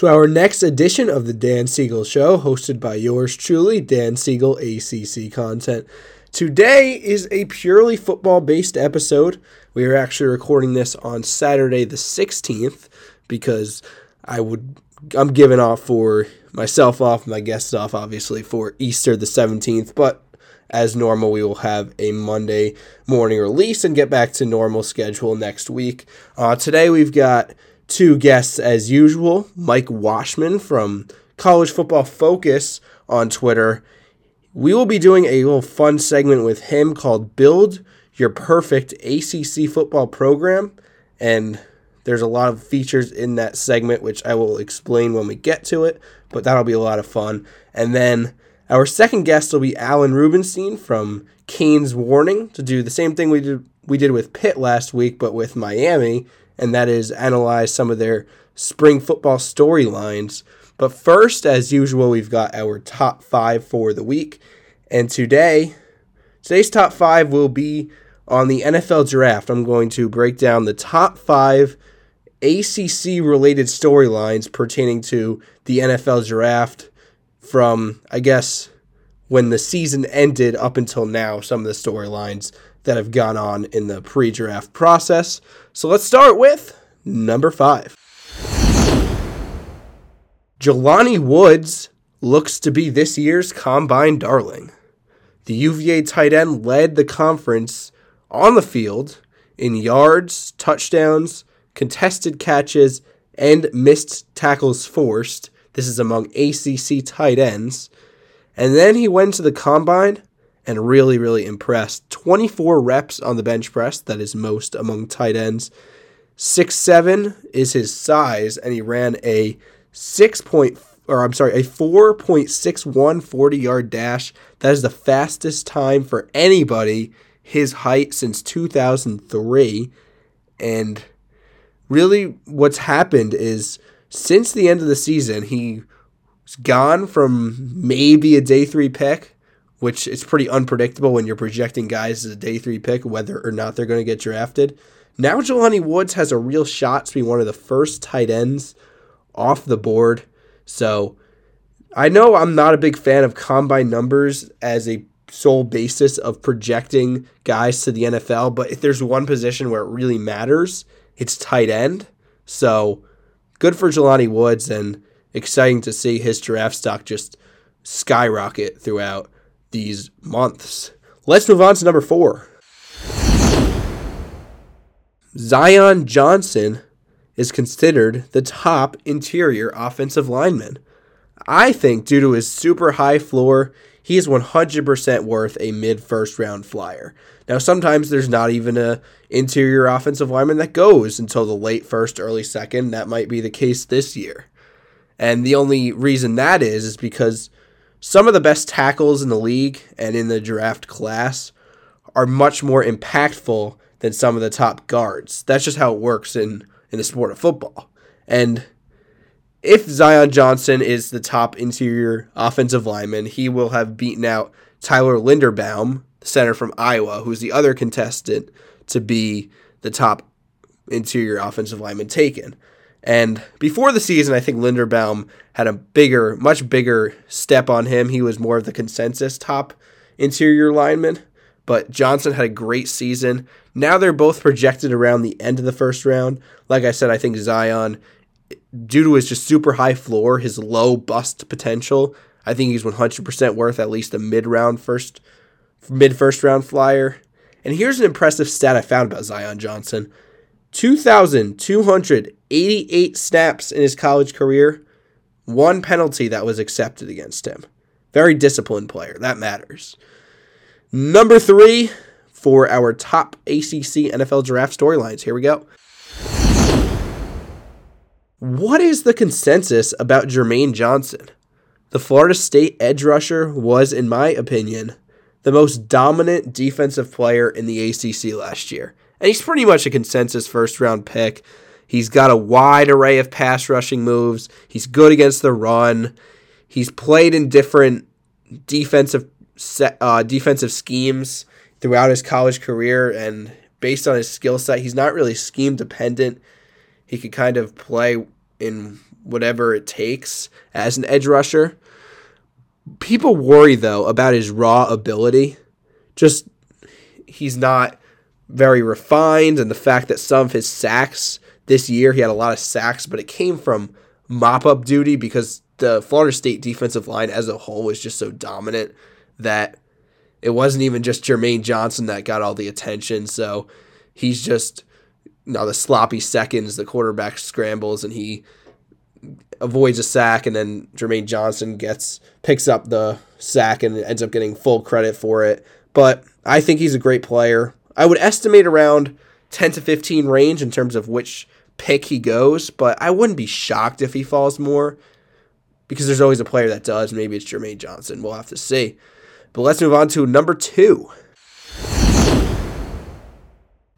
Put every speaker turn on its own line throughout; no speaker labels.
to our next edition of the Dan Siegel Show, hosted by yours truly, Dan Siegel, ACC Content. Today is a purely football based episode. We are actually recording this on Saturday the 16th because I would I'm giving off for myself off, my guests off obviously for Easter the 17th, but as normal we will have a Monday morning release and get back to normal schedule next week. Uh, today we've got two guests as usual, Mike Washman from College Football Focus on Twitter we will be doing a little fun segment with him called Build Your Perfect ACC Football Program. And there's a lot of features in that segment, which I will explain when we get to it, but that'll be a lot of fun. And then our second guest will be Alan Rubenstein from Canes Warning to do the same thing we did we did with Pitt last week, but with Miami, and that is analyze some of their spring football storylines. But first, as usual, we've got our top five for the week. And today, today's top five will be on the NFL draft. I'm going to break down the top five ACC related storylines pertaining to the NFL draft from, I guess, when the season ended up until now, some of the storylines that have gone on in the pre draft process. So let's start with number five. Jelani Woods looks to be this year's combine darling. The UVA tight end led the conference on the field in yards, touchdowns, contested catches, and missed tackles forced. This is among ACC tight ends. And then he went to the combine and really, really impressed. 24 reps on the bench press, that is most among tight ends. Six seven is his size, and he ran a six point or I'm sorry, a 4.61 40 yard dash. That is the fastest time for anybody his height since 2003. And really, what's happened is since the end of the season, he's gone from maybe a day three pick, which is pretty unpredictable when you're projecting guys as a day three pick, whether or not they're going to get drafted. Now, Jelani Woods has a real shot to be one of the first tight ends off the board. So I know I'm not a big fan of combine numbers as a sole basis of projecting guys to the NFL, but if there's one position where it really matters, it's tight end. So good for Jelani Woods and exciting to see his draft stock just skyrocket throughout these months. Let's move on to number four. Zion Johnson is considered the top interior offensive lineman. I think due to his super high floor, he is 100% worth a mid first round flyer. Now, sometimes there's not even a interior offensive lineman that goes until the late first, early second. That might be the case this year. And the only reason that is is because some of the best tackles in the league and in the draft class are much more impactful than some of the top guards. That's just how it works in in the sport of football. And if Zion Johnson is the top interior offensive lineman, he will have beaten out Tyler Linderbaum, center from Iowa, who's the other contestant to be the top interior offensive lineman taken. And before the season, I think Linderbaum had a bigger, much bigger step on him. He was more of the consensus top interior lineman but Johnson had a great season. Now they're both projected around the end of the first round. Like I said, I think Zion, due to his just super high floor, his low bust potential, I think he's 100% worth at least a mid round first, mid first round flyer. And here's an impressive stat I found about Zion Johnson 2,288 snaps in his college career, one penalty that was accepted against him. Very disciplined player. That matters. Number three for our top ACC NFL draft storylines. Here we go. What is the consensus about Jermaine Johnson? The Florida State edge rusher was, in my opinion, the most dominant defensive player in the ACC last year. And he's pretty much a consensus first round pick. He's got a wide array of pass rushing moves. He's good against the run. He's played in different defensive uh, defensive schemes throughout his college career, and based on his skill set, he's not really scheme dependent. He could kind of play in whatever it takes as an edge rusher. People worry though about his raw ability. Just he's not very refined and the fact that some of his sacks this year he had a lot of sacks, but it came from mop up duty because the Florida State defensive line as a whole was just so dominant that it wasn't even just Jermaine Johnson that got all the attention. So he's just you know, the sloppy seconds, the quarterback scrambles, and he avoids a sack, and then Jermaine Johnson gets picks up the sack and ends up getting full credit for it. But I think he's a great player. I would estimate around 10 to 15 range in terms of which pick he goes, but I wouldn't be shocked if he falls more because there's always a player that does. Maybe it's Jermaine Johnson. We'll have to see. But let's move on to number two.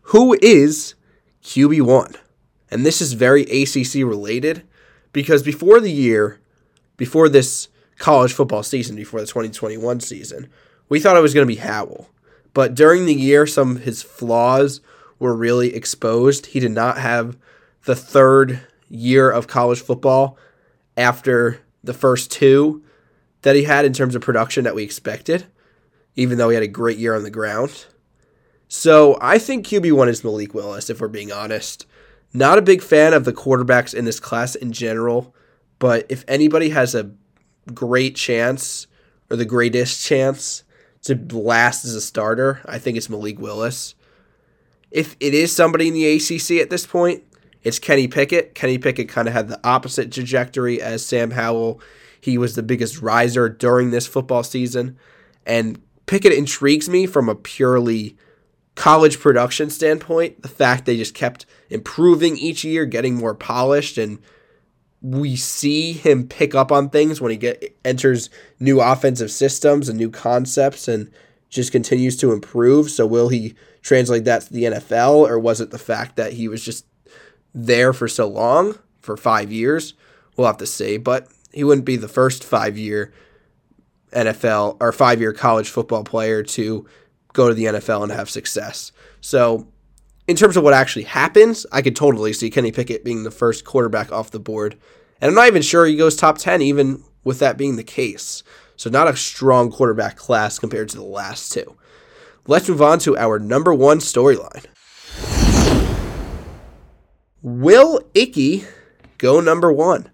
Who is QB1? And this is very ACC related because before the year, before this college football season, before the 2021 season, we thought it was going to be Howell. But during the year, some of his flaws were really exposed. He did not have the third year of college football after the first two that he had in terms of production that we expected, even though he had a great year on the ground. So I think QB1 is Malik Willis, if we're being honest. Not a big fan of the quarterbacks in this class in general, but if anybody has a great chance or the greatest chance to last as a starter, I think it's Malik Willis. If it is somebody in the ACC at this point, it's Kenny Pickett. Kenny Pickett kind of had the opposite trajectory as Sam Howell. He was the biggest riser during this football season. And Pickett intrigues me from a purely college production standpoint. The fact they just kept improving each year, getting more polished, and we see him pick up on things when he get enters new offensive systems and new concepts and just continues to improve. So will he translate that to the NFL or was it the fact that he was just there for so long, for 5 years? We'll have to see, but he wouldn't be the first 5-year NFL or 5-year college football player to go to the NFL and have success. So in terms of what actually happens, I could totally see Kenny Pickett being the first quarterback off the board. And I'm not even sure he goes top 10, even with that being the case. So, not a strong quarterback class compared to the last two. Let's move on to our number one storyline. Will Ickey go number one?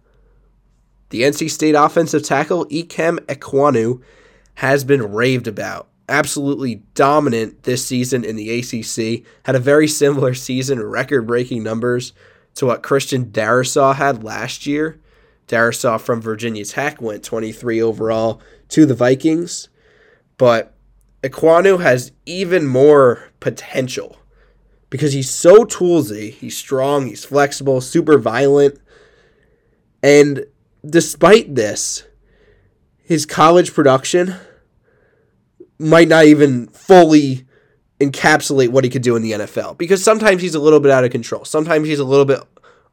The NC State offensive tackle, Ikem Ekwonu, has been raved about absolutely dominant this season in the ACC. Had a very similar season, record breaking numbers to what Christian Darrisaw had last year. Darrisaw from Virginia Tech went 23 overall to the Vikings. But Ekwonu has even more potential because he's so toolsy. He's strong, he's flexible, super violent. And despite this, his college production might not even fully encapsulate what he could do in the NFL because sometimes he's a little bit out of control. Sometimes he's a little bit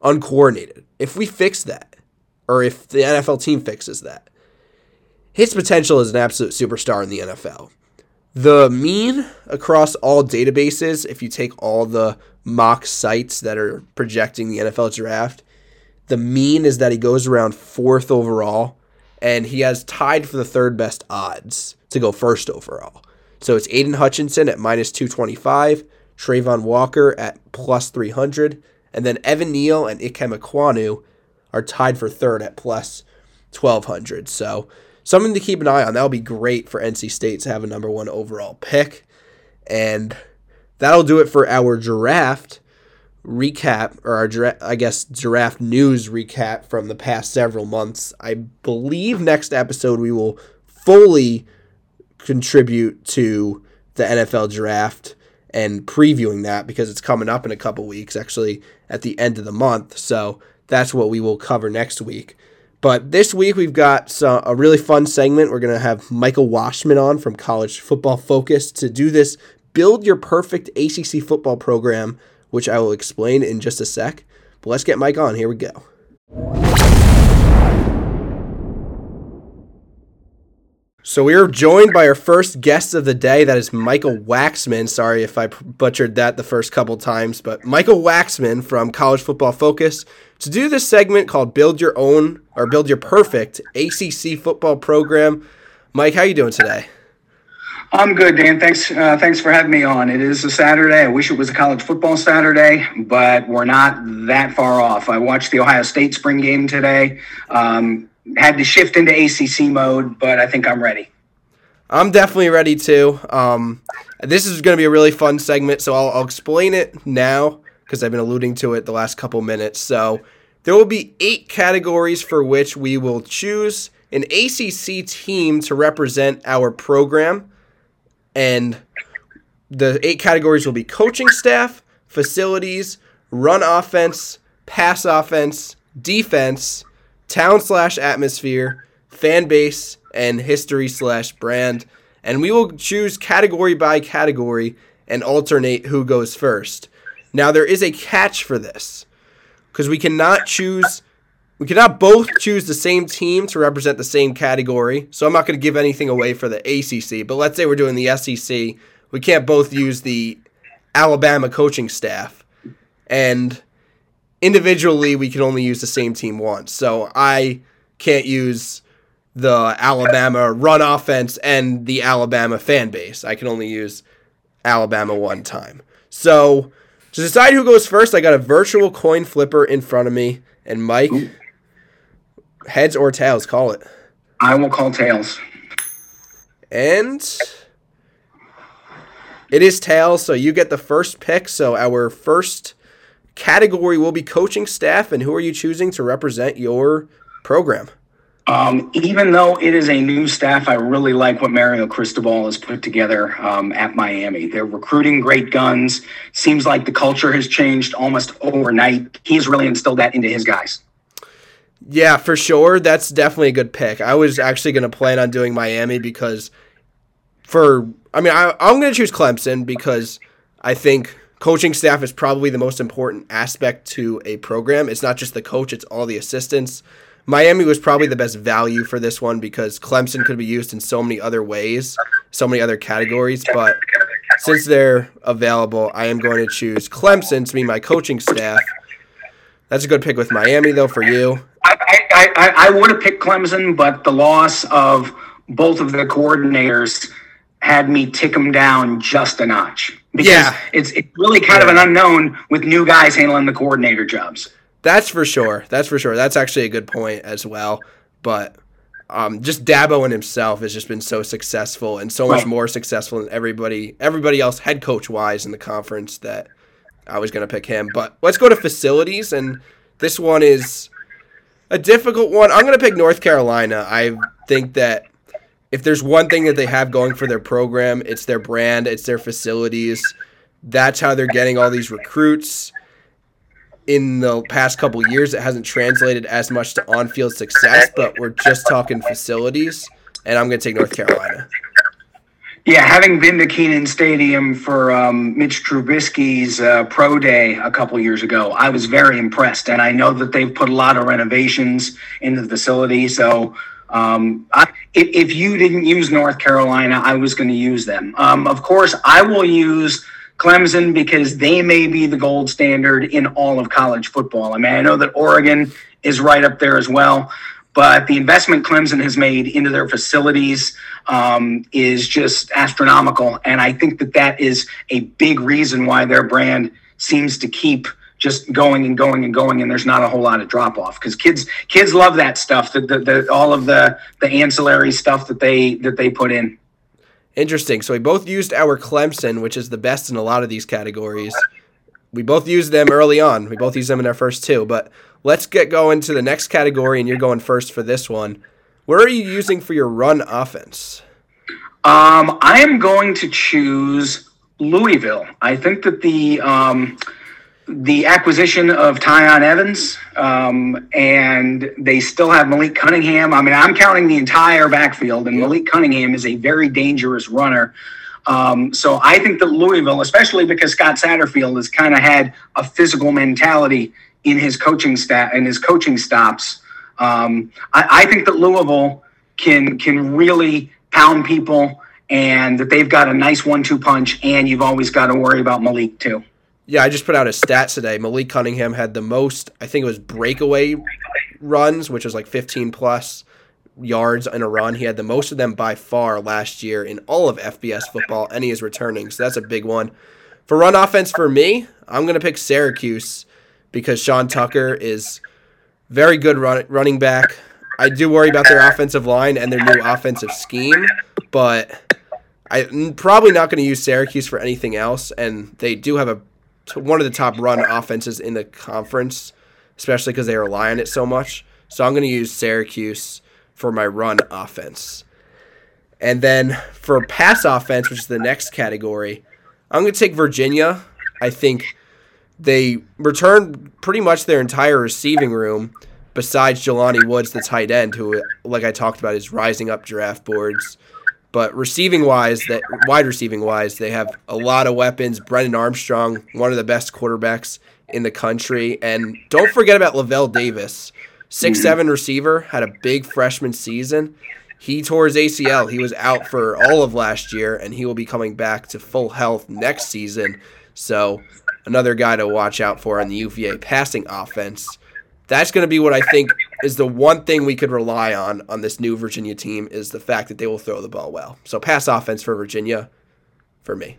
uncoordinated. If we fix that, or if the NFL team fixes that, his potential is an absolute superstar in the NFL. The mean across all databases, if you take all the mock sites that are projecting the NFL draft, the mean is that he goes around fourth overall, and he has tied for the third best odds to go first overall. So it's Aidan Hutchinson at minus 225, Travon Walker at plus 300, and then Evan Neal and Ikem Ekwonu are tied for third at plus 1200. So something to keep an eye on. That'll be great for NC State to have a number one overall pick. And that'll do it for our draft recap, or our, I guess, draft news recap from the past several months. I believe next episode we will fully contribute to the NFL draft and previewing that because it's coming up in a couple weeks, actually at the end of the month. So that's what we will cover next week. But this week we've got a really fun segment. We're going to have Michael Washman on from College Football Focus to do this build your perfect ACC football program, which I will explain in just a sec. But let's get Mike on. Here we go. So we are joined by our first guest of the day. That is Michael Waxman. Sorry if I butchered that the first couple times, but Michael Waxman from College Football Focus to do this segment called "Build Your Own" or "Build Your Perfect" ACC football program. Mike, how are you doing today?
I'm good, Dan. Thanks. Uh, thanks for having me on. It is a Saturday. I wish it was a college football Saturday, but we're not that far off. I watched the Ohio State spring game today. Um, had to shift into ACC mode, but I think I'm ready.
I'm definitely ready too. Um, this is going to be a really fun segment, so I'll, I'll explain it now because I've been alluding to it the last couple minutes. So there will be eight categories for which we will choose an ACC team to represent our program, and the eight categories will be coaching staff, facilities, run offense, pass offense, defense, town slash atmosphere, fan base, and history slash brand. And we will choose category by category and alternate who goes first. Now, there is a catch for this because we cannot choose. We cannot both choose the same team to represent the same category. So I'm not going to give anything away for the ACC. But let's say we're doing the SEC. We can't both use the Alabama coaching staff. And individually we can only use the same team once. So I can't use the Alabama run offense and the Alabama fan base. I can only use Alabama one time. So to decide who goes first, I got a virtual coin flipper in front of me. And Mike, Ooh. heads or tails, call it.
I will call tails.
And it is tails, so you get the first pick. So our first category will be coaching staff, and who are you choosing to represent your program?
Um, even though it is a new staff, I really like what Mario Cristobal has put together um, at Miami. They're recruiting great guns. Seems like the culture has changed almost overnight. He's really instilled that into his guys.
Yeah, for sure. That's definitely a good pick. I was actually going to plan on doing Miami because for, I mean, I, I'm going to choose Clemson because I think coaching staff is probably the most important aspect to a program. It's not just the coach, it's all the assistants. Miami was probably the best value for this one because Clemson could be used in so many other ways, so many other categories. But since they're available, I am going to choose Clemson to be my coaching staff. That's a good pick with Miami, though, for you.
I, I, I, I would have picked Clemson, but the loss of both of the coordinators had me tick them down just a notch because yeah. it's it's really kind yeah. of an unknown with new guys handling the coordinator jobs.
That's for sure. That's for sure. That's actually a good point as well. But um, just Dabo and himself has just been so successful and so much right. more successful than everybody everybody else head coach wise in the conference that I was going to pick him. But let's go to facilities and this one is a difficult one. I'm going to pick North Carolina. I think that if there's one thing that they have going for their program, it's their brand, it's their facilities. That's how they're getting all these recruits. In the past couple years, it hasn't translated as much to on-field success, but we're just talking facilities, and I'm going to take North Carolina.
Yeah, having been to Kenan Stadium for um, Mitch Trubisky's uh, pro day a couple years ago, I was very impressed, and I know that they've put a lot of renovations in the facility. So um, I, if, if, you didn't use North Carolina, I was going to use them. Um, of course, I will use Clemson because they may be the gold standard in all of college football. I mean, I know that Oregon is right up there as well, but the investment Clemson has made into their facilities um, is just astronomical. And I think that that is a big reason why their brand seems to keep – just going and going and going and there's not a whole lot of drop off because kids kids love that stuff the, the, the, all of the the ancillary stuff that they that they put in.
Interesting. So we both used our clemson which is the best in a lot of these categories. We both used them early on. We both used them in our first two. But let's get going to the next category and you're going first for this one. Where are you using for your run offense?
Um, i am going to choose louisville. I think that the um, the acquisition of Tiyon Evans, um, and they still have Malik Cunningham. I mean, I'm counting the entire backfield, and Malik Cunningham is a very dangerous runner. Um, so I think that Louisville, especially because Scott Satterfield has kind of had a physical mentality in his coaching staff and his coaching stops. Um, I, I think that Louisville can can really pound people, and that they've got a nice one-two punch. And you've always got to worry about Malik too.
Yeah, I just put out a stat today. Malik Cunningham had the most, I think it was breakaway runs, which was like 15 plus yards in a run. He had the most of them by far last year in all of FBS football, and he is returning. So that's a big one. For run offense for me, I'm going to pick Syracuse because Sean Tucker is very good run, running back. I do worry about their offensive line and their new offensive scheme, but I'm probably not going to use Syracuse for anything else. And they do have a one of the top run offenses in the conference, especially because they rely on it so much. So I'm going to use Syracuse for my run offense. And then for pass offense, which is the next category, I'm going to take Virginia. I think they returned pretty much their entire receiving room besides Jelani Woods, the tight end, who, like I talked about, is rising up draft boards. But receiving wise, that wide receiving wise, they have a lot of weapons. Brennan Armstrong, one of the best quarterbacks in the country, and don't forget about Lavel Davis, six seven mm-hmm. receiver, had a big freshman season. He tore his ACL. He was out for all of last year, and he will be coming back to full health next season. So, another guy to watch out for on the UVA passing offense that's going to be what I think is the one thing we could rely on on this new Virginia team is the fact that they will throw the ball well. So pass offense for Virginia, for me.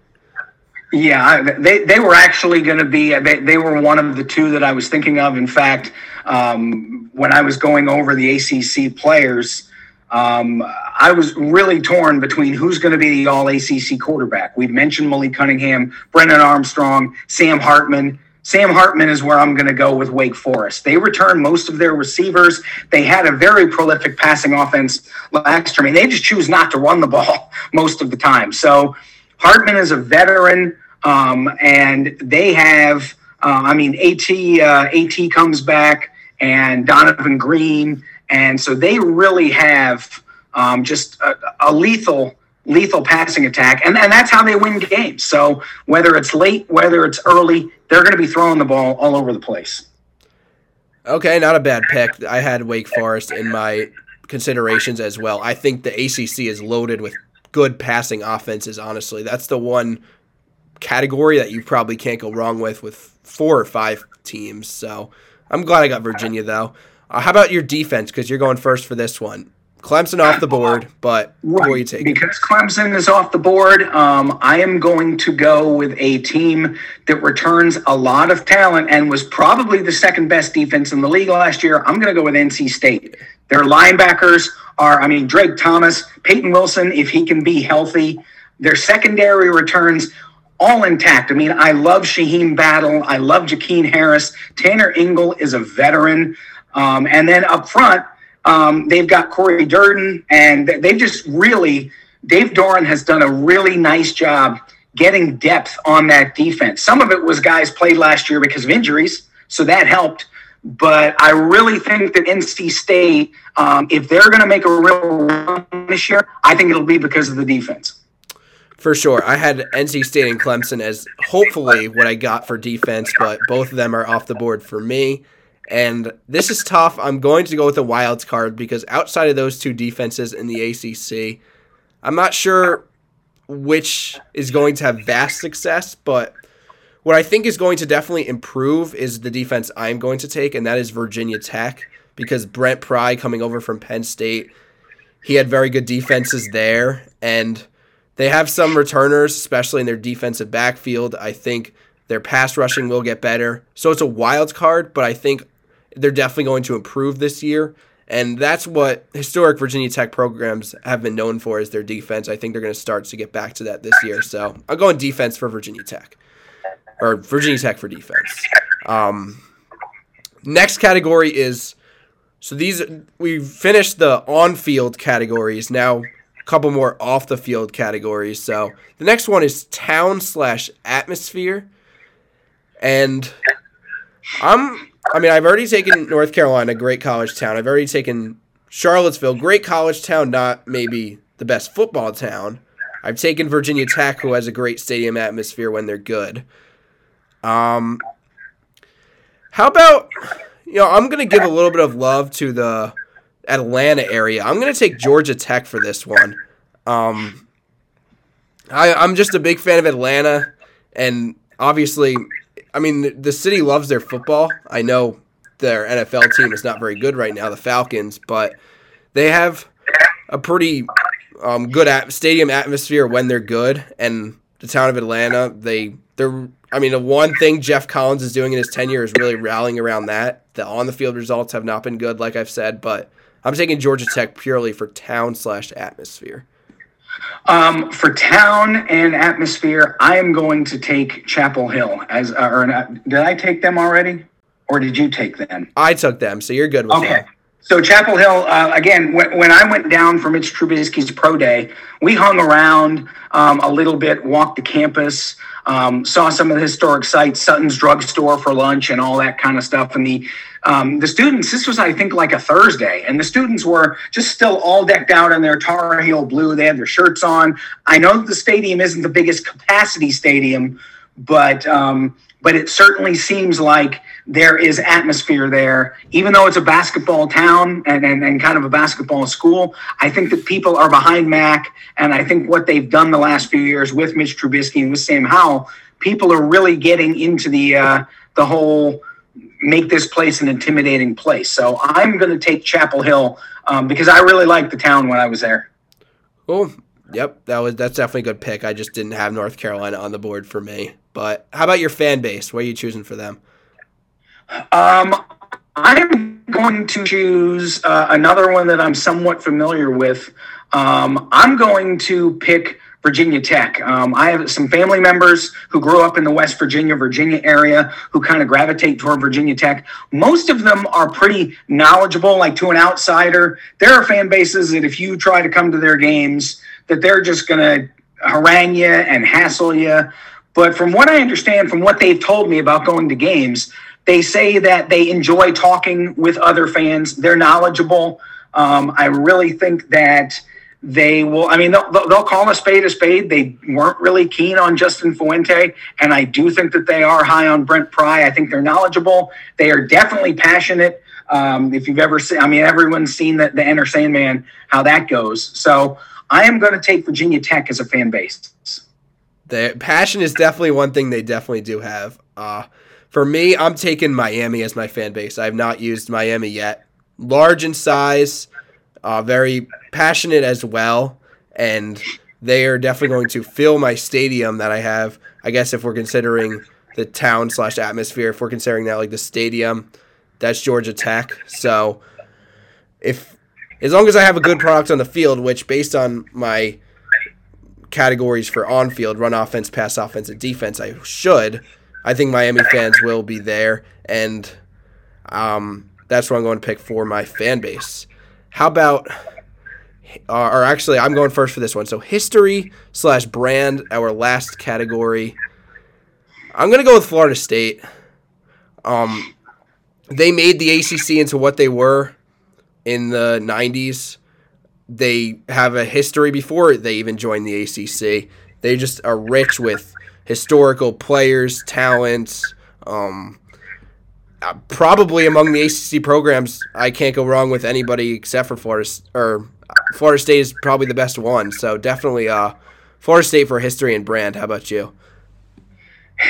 Yeah, they, they were actually going to be, they, they were one of the two that I was thinking of. In fact, um, when I was going over the ACC players, um, I was really torn between who's going to be the all ACC quarterback. We've mentioned Malik Cunningham, Brennan Armstrong, Sam Hartman. Sam Hartman is where I'm going to go with Wake Forest. They return most of their receivers. They had a very prolific passing offense last year. I mean, they just choose not to run the ball most of the time. So Hartman is a veteran, um, and they have. Uh, I mean, A.T. uh, A.T. comes back, and Donavon Greene, and so they really have um, just a, a lethal lethal passing attack, and, and that's how they win games. So whether it's late, whether it's early, they're going to be throwing the ball all over the place.
Okay, not a bad pick. I had Wake Forest in my considerations as well. I think the ACC is loaded with good passing offenses. Honestly, that's the one category that you probably can't go wrong with with four or five teams. So I'm glad I got Virginia though. Uh, how about your defense? Because you're going first for this one. Clemson off the board, but right. you?
Because Clemson is off the board, um, I am going to go with a team that returns a lot of talent and was probably the second best defense in the league last year. I'm going to go with NC State. Their linebackers are, I mean, Drake Thomas, Peyton Wilson, if he can be healthy. Their secondary returns all intact. I mean, I love Shyheim Battle. I love Jakeen Harris. Tanner Ingle is a veteran. Um, and then up front, um, they've got Cory Durden, and they've just really, Dave Doeren has done a really nice job getting depth on that defense. Some of it was guys played last year because of injuries, so that helped. But I really think that NC State, um, if they're going to make a real run this year, I think it'll be because of the defense.
For sure. I had NC State and Clemson as hopefully what I got for defense, but both of them are off the board for me. And this is tough. I'm going to go with a wild card because outside of those two defenses in the ACC, I'm not sure which is going to have vast success, but what I think is going to definitely improve is the defense I'm going to take, and that is Virginia Tech because Brent Pry coming over from Penn State, he had very good defenses there, and they have some returners, especially in their defensive backfield. I think their pass rushing will get better. So it's a wild card, but I think they're definitely going to improve this year. And that's what historic Virginia Tech programs have been known for is their defense. I think they're going to start to get back to that this year. So I'm going defense for Virginia Tech, or Virginia Tech for defense. Um, next category is so these we've finished the on-field categories. Now a couple more off-the-field categories. So the next one is town slash atmosphere, and I'm I mean, I've already taken North Carolina, great college town. I've already taken Charlottesville, great college town, not maybe the best football town. I've taken Virginia Tech, who has a great stadium atmosphere when they're good. Um, how about you know? I'm gonna give a little bit of love to the Atlanta area. I'm gonna take Georgia Tech for this one. Um, I, I'm just a big fan of Atlanta, and obviously, I mean, the, city loves their football. I know their NFL team is not very good right now, the Falcons, but they have a pretty um, good at- stadium atmosphere when they're good. And the town of Atlanta, they they're I mean, the one thing Geoff Collins is doing in his tenure is really rallying around that. The on the field results have not been good, like I've said, but I'm taking Georgia Tech purely for town slash atmosphere.
Um, for town and atmosphere, I am going to take Chapel Hill as. Uh, or not, did I take them already, or did you take them?
I took them, so you're good with
Okay.
that.
So Chapel Hill, uh, again, when, when I went down for Mitch Trubisky's pro day, we hung around um, a little bit, walked the campus, um, saw some of the historic sites, Sutton's drugstore for lunch, and all that kind of stuff. And the um, the students, this was I think like a Thursday, and the students were just still all decked out in their Tar Heel blue. They had their shirts on. I know the stadium isn't the biggest capacity stadium, but um, but it certainly seems like there is atmosphere there. Even though it's a basketball town and, and, and kind of a basketball school, I think that people are behind Mack. And I think what they've done the last few years with Mitch Trubisky and with Sam Howell, people are really getting into the uh, the whole make this place an intimidating place. So I'm going to take Chapel Hill um, because I really liked the town when I was there.
Cool. Yep, that was that's definitely a good pick. I just didn't have North Carolina on the board for me. But how about your fan base? What are you choosing for them?
Um, I'm going to choose uh, another one that I'm somewhat familiar with. Um, I'm going to pick Virginia Tech. Um, I have some family members who grew up in the West Virginia, Virginia area who kind of gravitate toward Virginia Tech. Most of them are pretty knowledgeable, like to an outsider. There are fan bases that if you try to come to their games, that they're just going to harangue you and hassle you. But from what I understand, from what they've told me about going to games, they say that they enjoy talking with other fans. They're knowledgeable. Um, I really think that they will. I mean, they'll, they'll call a spade a spade. They weren't really keen on Justin Fuente, and I do think that they are high on Brent Pry. I think they're knowledgeable. They are definitely passionate. Um, if you've ever seen, I mean, everyone's seen the, the Enter Sandman, how that goes. So I am going to take Virginia Tech as a fan base.
The passion is definitely one thing they definitely do have. Uh, for me, I'm taking Miami as my fan base. I have not used Miami yet. Large in size, uh, very passionate as well, and they are definitely going to fill my stadium that I have. I guess if we're considering the town slash atmosphere, if we're considering that like the stadium, that's Georgia Tech. So if as long as I have a good product on the field, which based on my categories for on field, run offense, pass offense, and defense, I should. I think Miami fans will be there, and um, that's what I'm going to pick for my fan base. How about, uh, or actually, I'm going first for this one. So history slash brand, our last category. I'm going to go with Florida State. Um, they made the ACC into what they were in the 90s they have a history before they even joined the ACC. They just are rich with historical players, talents. Um, uh, probably among the ACC programs, I can't go wrong with anybody except for Florida. Or Florida State is probably the best one. So definitely, uh, Florida State for history and brand. How about you?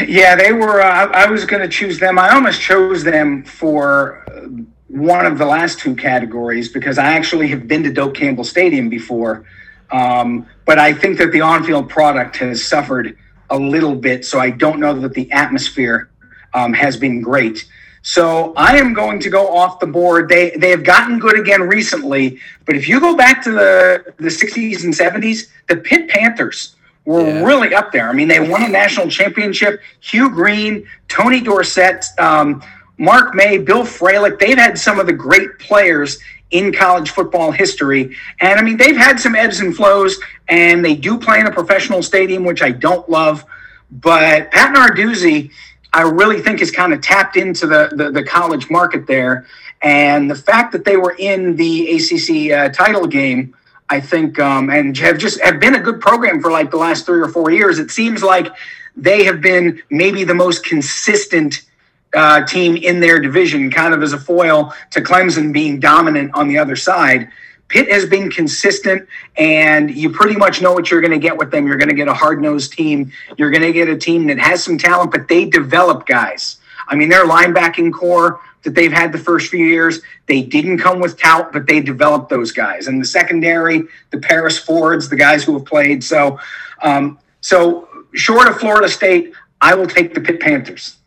Yeah, they were. Uh, I, was going to choose them. I almost chose them for uh, one of the last two categories because I actually have been to Doak Campbell Stadium before. Um, but I think that the on field product has suffered a little bit. So I don't know that the atmosphere um, has been great. So I am going to go off the board. They they have gotten good again recently, but if you go back to the the 60s and 70s, the Pitt Panthers were
Yeah.
really up there. I mean, they won a national championship. Hugh Green, Tony Dorsett, um, Mark May, Bill Fralic, they've had some of the great players in college football history. And I mean, they've had some ebbs and flows, and they do play in a professional stadium, which I don't love. But Pat Narduzzi, I really think has kind of tapped into the, the, the college market there. And the fact that they were in the ACC uh, title game, I think, um, and have just have been a good program for like the last three or four years. It seems like they have been maybe the most consistent uh, team in their division, kind of as a foil to Clemson being dominant on the other side. Pitt has been consistent, and you pretty much know what you're going to get with them. You're going to get a hard nosed team. You're going to get a team that has some talent, but they develop guys. I mean, their linebacking corps that they've had the first few years, they didn't come with tout, but they developed those guys. And the secondary, the Paris Fords, the guys who have played. So, um, so short of Florida State, I will take the Pitt Panthers.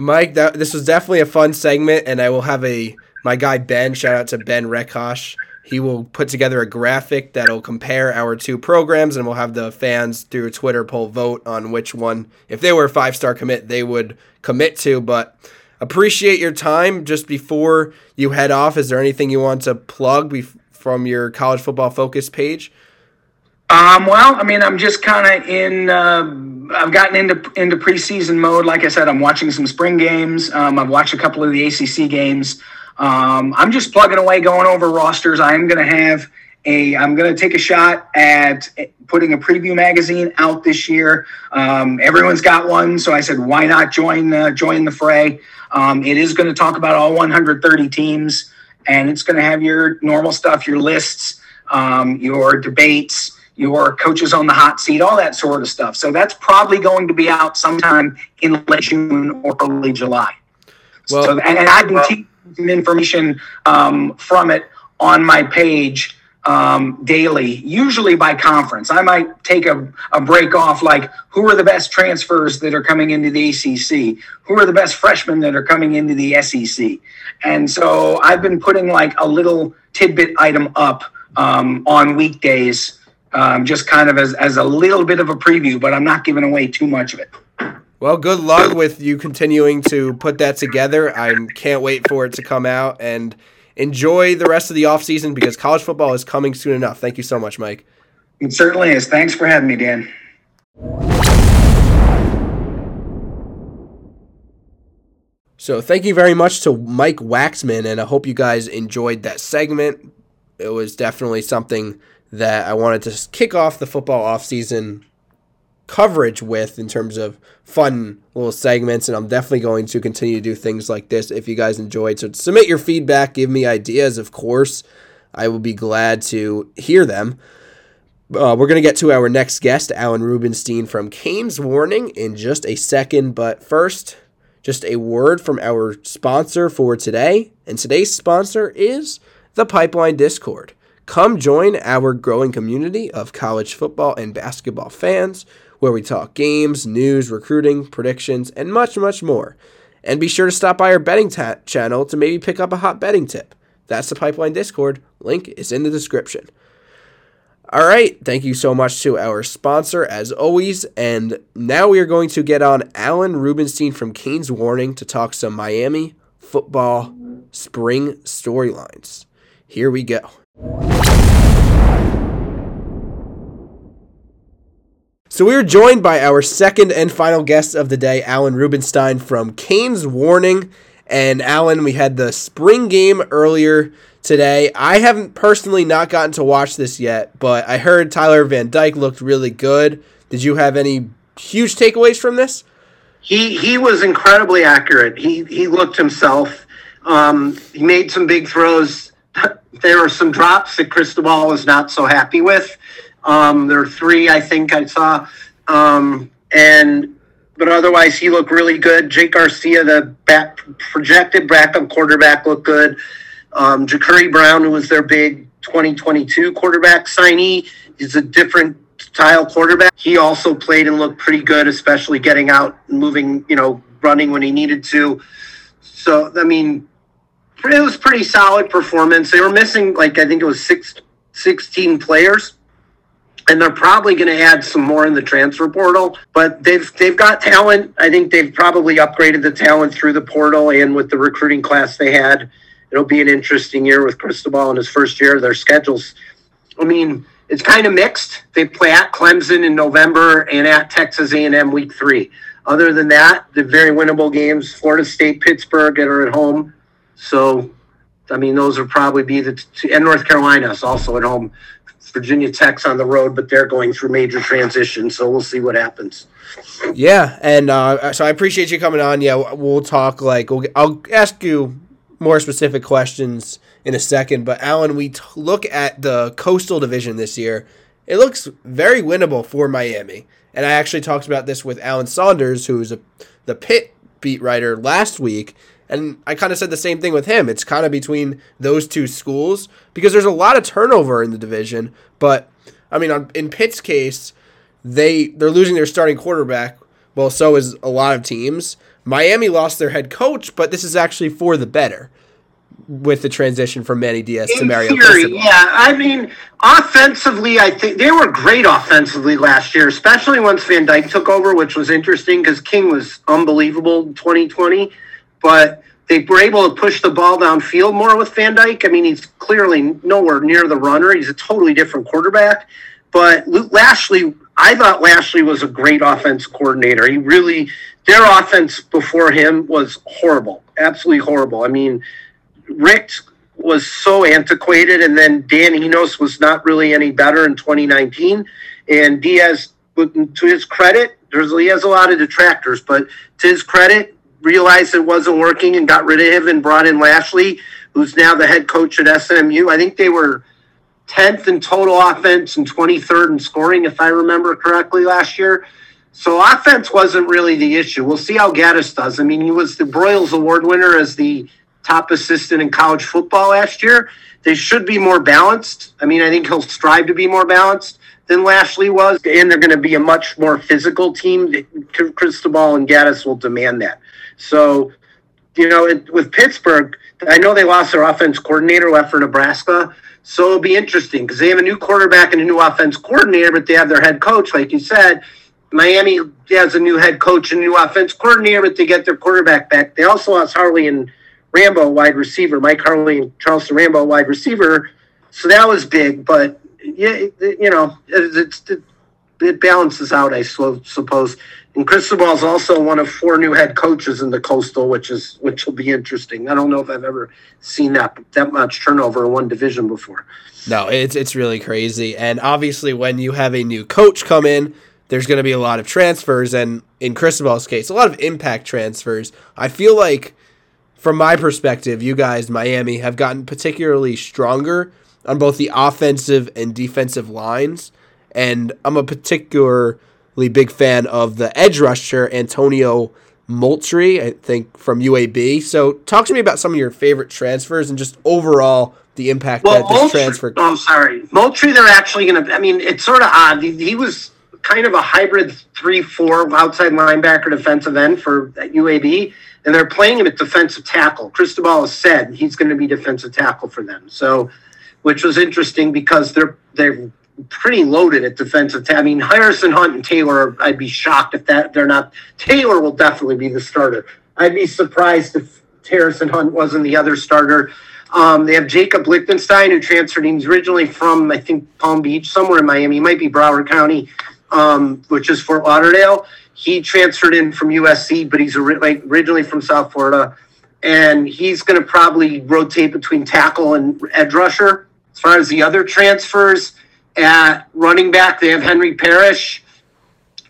Mike, that, this was definitely a fun segment, and I will have a my guy Ben. Shout out to Ben Rekosh. He will put together a graphic that'll compare our two programs, and we'll have the fans through a Twitter poll vote on which one, if they were a five star commit, they would commit to. But appreciate your time. Just before you head off, is there anything you want to plug from your college football focus page?
Um, well, I mean, I'm just kind of in. Uh, I've gotten into into preseason mode. Like I said, I'm watching some spring games. Um, I've watched a couple of the ACC games. Um, I'm just plugging away, going over rosters. I am going to have a. I'm going to take a shot at putting a preview magazine out this year. Um, everyone's got one, so I said, why not join uh, join the fray? Um, it is going to talk about all 130 teams, and it's going to have your normal stuff, your lists, um, your debates your coaches on the hot seat, all that sort of stuff. So that's probably going to be out sometime in late June or early July. Well, so, and, and I've been teaching information um, from it on my page um, daily, usually by conference. I might take a, a break off, like who are the best transfers that are coming into the ACC? Who are the best freshmen that are coming into the SEC? And so I've been putting like a little tidbit item up um, on weekdays um, just kind of as, as a little bit of a preview, but I'm not giving away too much of it.
Well, good luck with you continuing to put that together. I can't wait for it to come out and enjoy the rest of the offseason because college football is coming soon enough. Thank you so much, Mike.
It certainly is. Thanks for having me, Dan.
So, thank you very much to Mike Waxman, and I hope you guys enjoyed that segment. It was definitely something that I wanted to kick off the football offseason coverage with in terms of fun little segments and I'm definitely going to continue to do things like this if you guys enjoyed. So submit your feedback, give me ideas, of course. I will be glad to hear them. Uh, we're going to get to our next guest, Alan Rubenstein from Canes Warning, in just a second. But first, just a word from our sponsor for today. And today's sponsor is the Pipeline Discord. Come join our growing community of college football and basketball fans where we talk games, news, recruiting, predictions, and much, much more. And be sure to stop by our betting ta- channel to maybe pick up a hot betting tip. That's the Pipeline Discord. Link is in the description. All right, thank you so much to our sponsor as always. And now we are going to get on Alan Rubenstein from Canes Warning to talk some Miami football spring storylines. Here we go. So we are joined by our second and final guest of the day, Alan Rubenstein from Canes Warning. And Alan, we had the spring game earlier today. I haven't personally not gotten to watch this yet, but I heard Tyler Van Dyke looked really good. Did you have any huge takeaways from this?
He he was incredibly accurate. He he looked himself. Um, he made some big throws there are some drops that Cristobal was not so happy with. Um, there are three, I think I saw. Um, and but otherwise, he looked really good. Jake Garcia, the back, projected backup quarterback, looked good. Um, Jacurri Brown, who was their big 2022 quarterback signee, is a different style quarterback. He also played and looked pretty good, especially getting out moving, you know, running when he needed to. So, I mean, it was pretty solid performance. They were missing like I think it was six, 16 players, and they're probably going to add some more in the transfer portal. But they've they've got talent. I think they've probably upgraded the talent through the portal and with the recruiting class they had. It'll be an interesting year with Cristobal in his first year. Their schedules, I mean, it's kind of mixed. They play at Clemson in November and at Texas A&M week three. Other than that, the very winnable games: Florida State, Pittsburgh, that are at home so, I mean, those would probably be the two, and North Carolina is also at home. Virginia Tech's on the road, but they're going through major transition, so we'll see what happens.
Yeah, and uh, so I appreciate you coming on. Yeah, we'll talk. Like, we'll, I'll ask you more specific questions in a second. But Alan, we t- look at the Coastal Division this year. It looks very winnable for Miami. And I actually talked about this with Alan Saunders, who's a, the Pitt beat writer last week. And I kind of said the same thing with him. It's kind of between those two schools because there's a lot of turnover in the division. But I mean, in Pitt's case, they they're losing their starting quarterback. Well, so is a lot of teams. Miami lost their head coach, but this is actually for the better with the transition from Manny Diaz
In
to Mario.
Theory, yeah, I mean, offensively, I think they were great offensively last year, especially once Van Dyke took over, which was interesting because King was unbelievable in 2020 but they were able to push the ball downfield more with Van Dyke. I mean, he's clearly nowhere near the runner. He's a totally different quarterback. But Luke Lashlee, I thought Lashlee was a great offense coordinator. He really, their offense before him was horrible, absolutely horrible. I mean, Richt was so antiquated, and then Dan Enos was not really any better in 2019. And Diaz, to his credit, there's he has a lot of detractors, but to his credit, realized it wasn't working and got rid of him and brought in Lashlee, who's now the head coach at SMU. I think they were 10th in total offense and 23rd in scoring, if I remember correctly, last year. So offense wasn't really the issue. We'll see how Gattis does. I mean, he was the Broyles Award winner as the top assistant in college football last year. They should be more balanced. I mean, I think he'll strive to be more balanced than Lashlee was, and they're going to be a much more physical team. Cristobal and Gattis will demand that. So, you know, it, with Pittsburgh, I know they lost their offense coordinator left for Nebraska. So it'll be interesting because they have a new quarterback and a new offense coordinator, but they have their head coach, like you said. Miami has a new head coach and new offense coordinator, but they get their quarterback back. They also lost Harley and Rambo, wide receiver, Mike Harley and Charleston Rambo, wide receiver. So that was big, but yeah, you know, it's, it, it balances out, I suppose. And Cristobal is also one of four new head coaches in the Coastal, which is which will be interesting. I don't know if I've ever seen that that much turnover in one division before.
No, it's it's really crazy. And obviously, when you have a new coach come in, there's going to be a lot of transfers, and in Cristobal's case, a lot of impact transfers. I feel like, from my perspective, you guys, Miami, have gotten particularly stronger on both the offensive and defensive lines, and I'm a particularly big fan of the edge rusher Antonio Moultrie, I think from UAB. So talk to me about some of your favorite transfers and just overall the impact well, that this Moultrie, transfer.
Oh, sorry, Moultrie. They're actually going to. I mean, it's sort of odd. He, he was kind of a hybrid three-four outside linebacker defensive end for UAB, and they're playing him at defensive tackle. Cristobal has said he's going to be defensive tackle for them. So, which was interesting because they're they're pretty loaded at defensive. I mean, Harrison Hunt and Taylor. I'd be shocked if that they're not. Taylor will definitely be the starter. I'd be surprised if Harrison Hunt wasn't the other starter. Um, they have Jacob Lichtenstein, who transferred. In. He's originally from, I think, Palm Beach, somewhere in Miami. He might be Broward County, um, which is Fort Lauderdale. He transferred in from USC, but he's like originally from South Florida, and he's going to probably rotate between tackle and edge rusher. As far as the other transfers, at running back, they have Henry Parrish,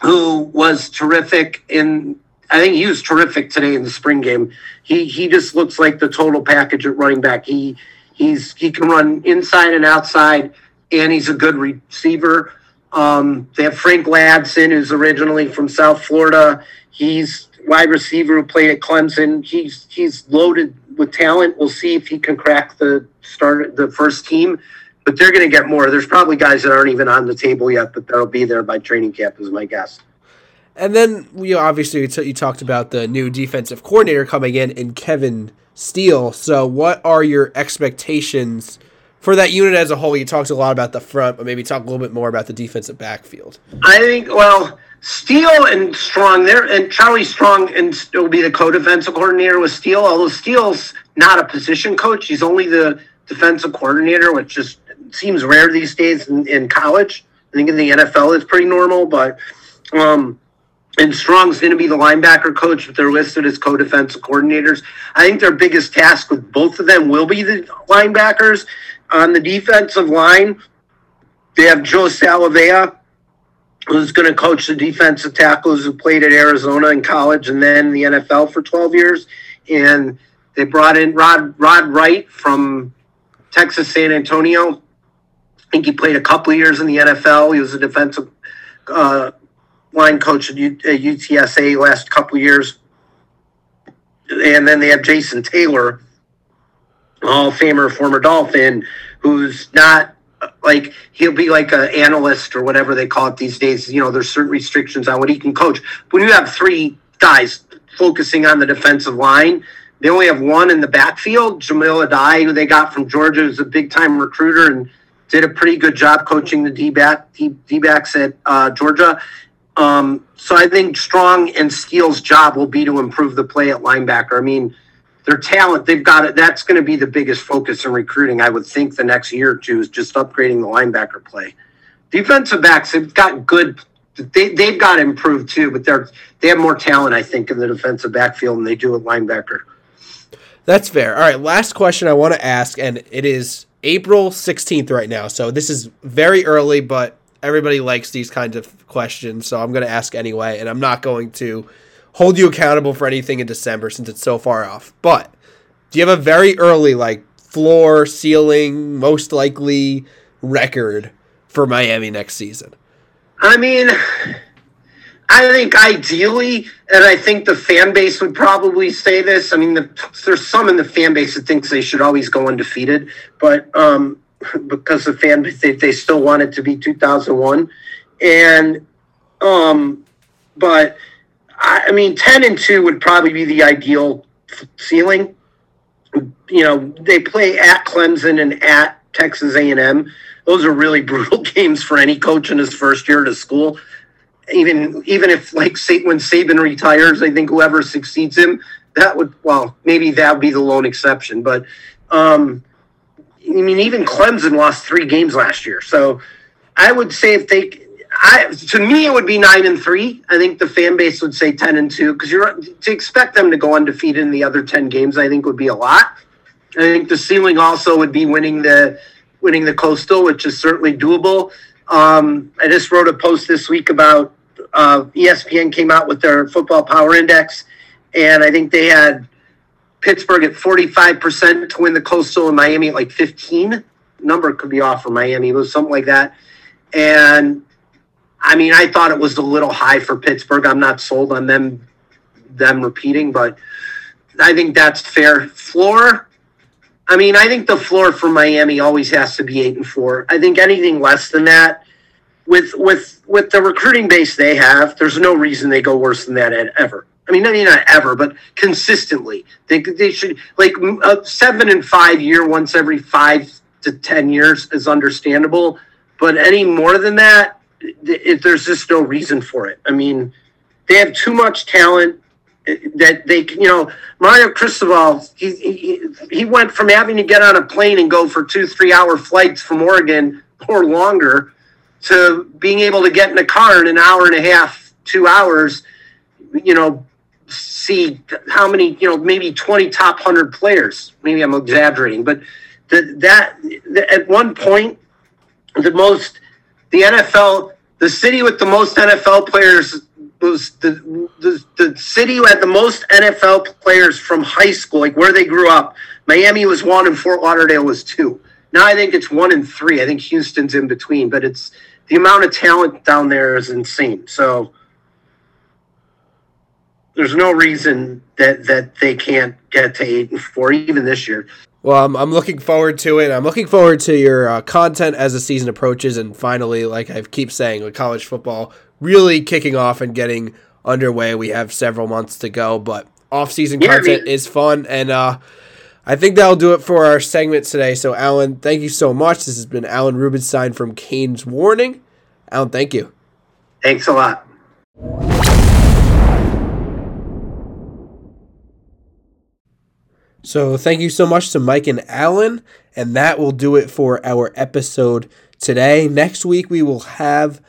who was terrific in. I think he was terrific today in the spring game. He he just looks like the total package at running back. He he's he can run inside and outside, and he's a good receiver. Um, they have Frank Ladson, who's originally from South Florida. He's wide receiver who played at Clemson. He's he's loaded with talent. We'll see if he can crack the start the first team but they're going to get more. There's probably guys that aren't even on the table yet, but they'll be there by training camp, is my guess.
And then you know, obviously you talked about the new defensive coordinator coming in in Kevin Steele. So what are your expectations for that unit as a whole? You talked a lot about the front, but maybe talk a little bit more about the defensive backfield.
I think well, Steele and Strong there, and Charlie Strong and will be the co-defensive coordinator with Steele. Although Steele's not a position coach, he's only the defensive coordinator, which just seems rare these days in, in college. I think in the NFL it's pretty normal, but um, and Strong's going to be the linebacker coach, but they're listed as co-defensive coordinators. I think their biggest task with both of them will be the linebackers. On the defensive line, they have Joe Salavea, who's going to coach the defensive tackles who played at Arizona in college and then the NFL for 12 years. And They brought in Rod Rod Wright from Texas San Antonio. I think he played a couple years in the NFL. He was a defensive uh, line coach at, U- at UTSA last couple years. And then they have Jason Taylor, Hall of Famer, former Dolphin, who's not like he'll be like an analyst or whatever they call it these days. You know, there's certain restrictions on what he can coach. When you have three guys focusing on the defensive line, they only have one in the backfield. Jahmile Addae, who they got from Georgia, is a big time recruiter and did a pretty good job coaching the D back D backs at uh, Georgia. Um, so I think Strong and Steele's job will be to improve the play at linebacker. I mean, their talent, they've got it. That's going to be the biggest focus in recruiting, I would think, the next year or two is just upgrading the linebacker play. Defensive backs they've got good. They they've got improved too, but they're they have more talent, I think, in the defensive backfield than they do at linebacker.
That's fair. All right, last question I want to ask, and it is April 16th right now. So this is very early, but everybody likes these kinds of questions. So I'm going to ask anyway, and I'm not going to hold you accountable for anything in December since it's so far off. But do you have a very early, like, floor, ceiling, most likely record for Miami next season?
I mean, I think ideally, and I think the fan base would probably say this. I mean, the, there's some in the fan base that thinks they should always go undefeated, but um, because the fan they, they still want it to be 2001, and um, but I, I mean, 10 and two would probably be the ideal ceiling. You know, they play at Clemson and at Texas A&M. Those are really brutal games for any coach in his first year to school even even if like when Saban retires, I think whoever succeeds him, that would well maybe that would be the lone exception. But um, I mean, even Clemson lost three games last year, so I would say if they, I to me it would be nine and three. I think the fan base would say ten and two because you're to expect them to go undefeated in the other ten games. I think would be a lot. I think the ceiling also would be winning the winning the coastal, which is certainly doable. Um, I just wrote a post this week about uh, ESPN came out with their football power index, and I think they had Pittsburgh at 45% to win the Coastal and Miami at like 15. Number could be off for Miami, but something like that. And I mean, I thought it was a little high for Pittsburgh. I'm not sold on them them repeating, but I think that's fair. Floor, I mean, I think the floor for Miami always has to be eight and four. I think anything less than that with with with the recruiting base they have, there's no reason they go worse than that ever. I mean, I mean not ever, but consistently. They they should like a seven and five year once every five to ten years is understandable, but any more than that, it, there's just no reason for it. I mean, they have too much talent eh, that they can, you know Mario Cristobal he, he he went from having to get on a plane and go for two three hour flights from Oregon or longer to being able to get in a car in an hour and a half, two hours, you know, see how many, you know, maybe 20 top 100 players. Maybe I'm exaggerating, but the, that the, at one point, the most, the NFL, the city with the most NFL players was the, the, the city who had the most NFL players from high school, like where they grew up. Miami was one and Fort Lauderdale was two. Now I think it's one and three. I think Houston's in between, but it's the amount of talent down there is insane. So there's no reason that that they can't get to eight and four even this year.
Well, I'm, I'm looking forward to it. I'm looking forward to your uh, content as the season approaches, and finally, like I keep saying, with college football really kicking off and getting underway. We have several months to go, but off-season yeah, content I mean, is fun, and uh, I think that'll do it for our segment today. So, Alan, thank you so much. This has been Alan Rubenstein from Canes Warning. Alan, thank you.
Thanks a lot.
So, thank you so much to Mike and Alan, and that will do it for our episode today. Next week, we will have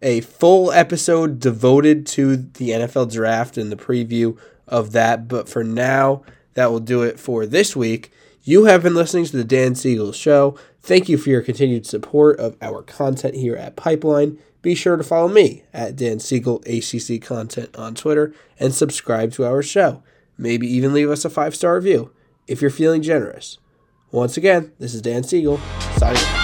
a full episode devoted to the NFL draft and the preview of that. But for now, that will do it for this week. You have been listening to the Dan Siegel Show. Thank you for your continued support of our content here at Pipeline. Be sure to follow me at Dan Siegel ACC Content on Twitter and subscribe to our show. Maybe even leave us a five star review. If you're feeling generous. Once again, this is Dan Siegel signing.